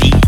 feet.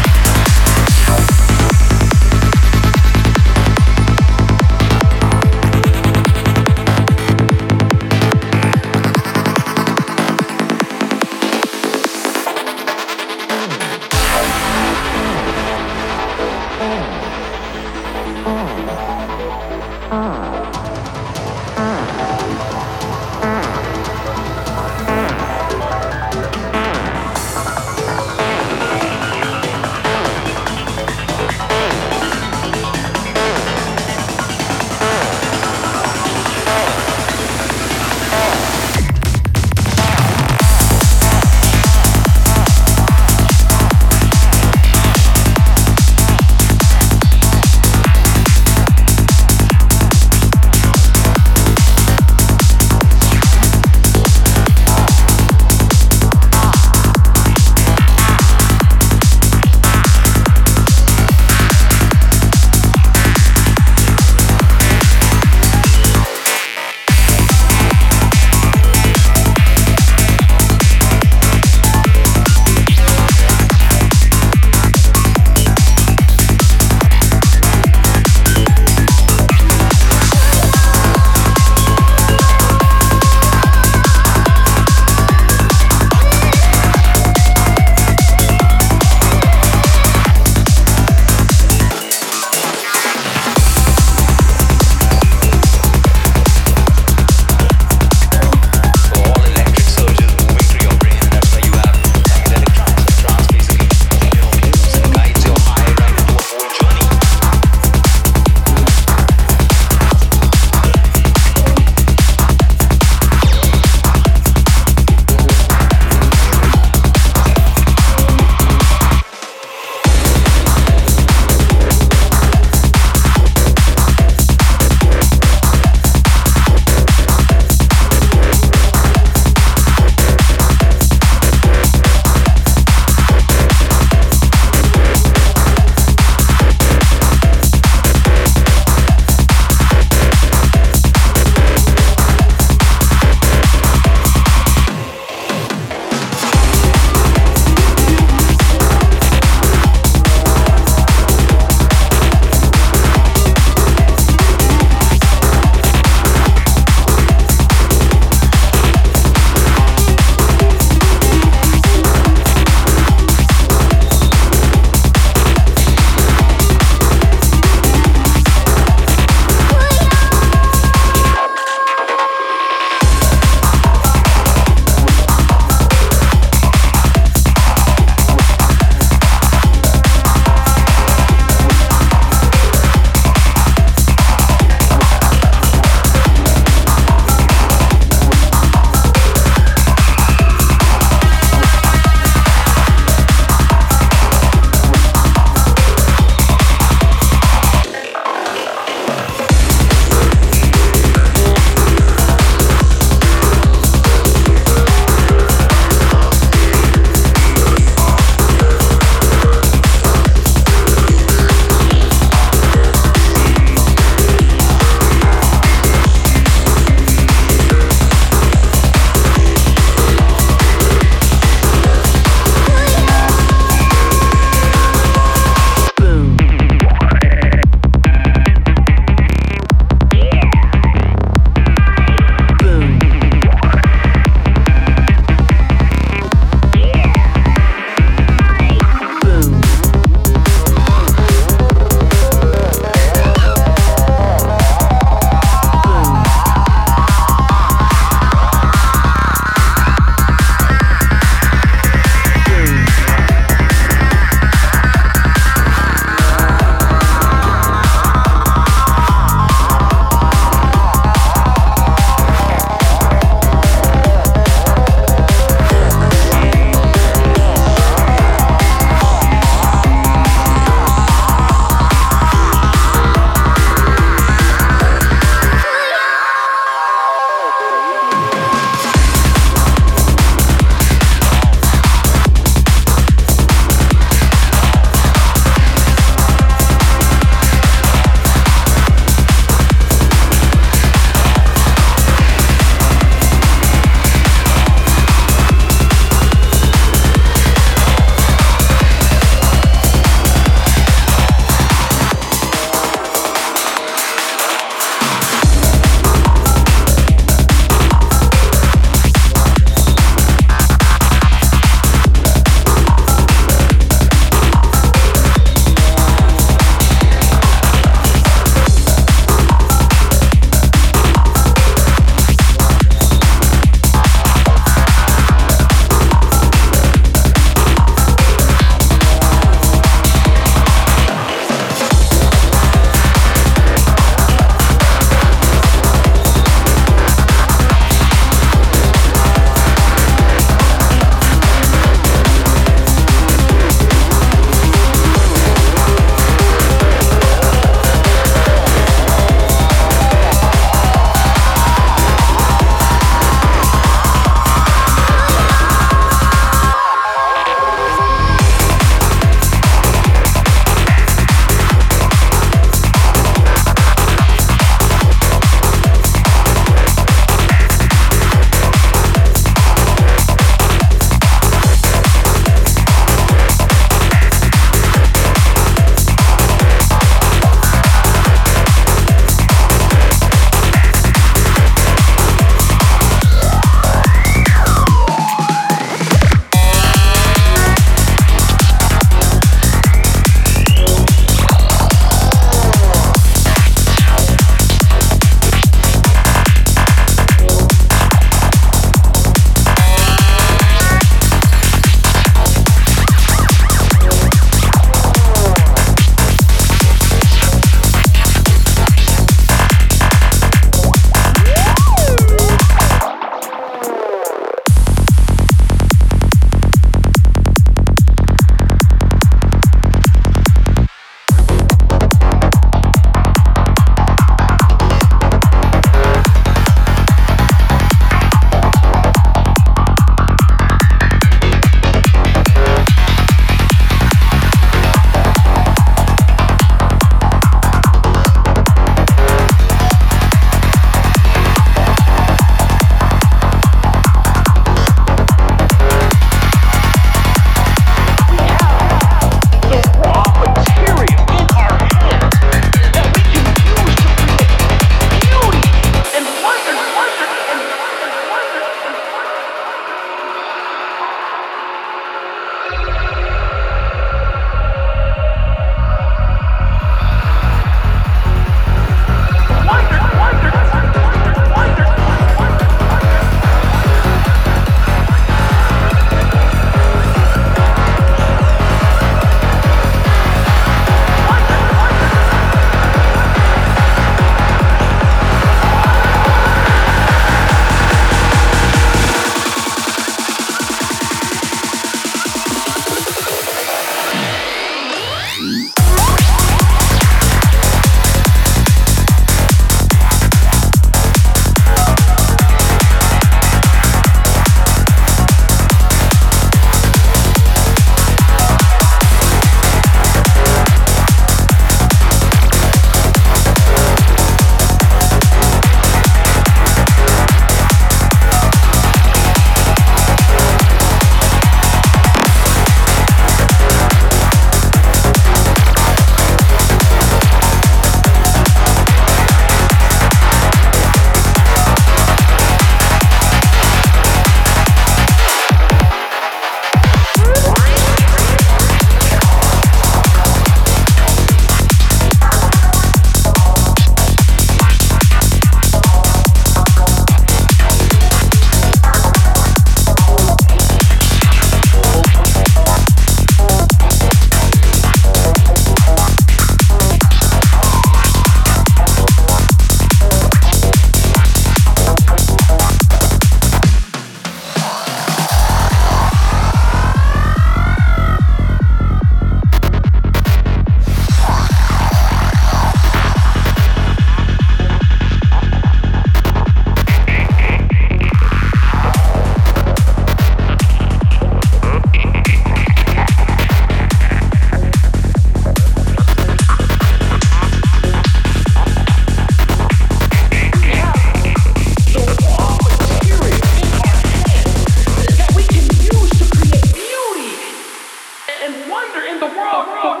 Rock.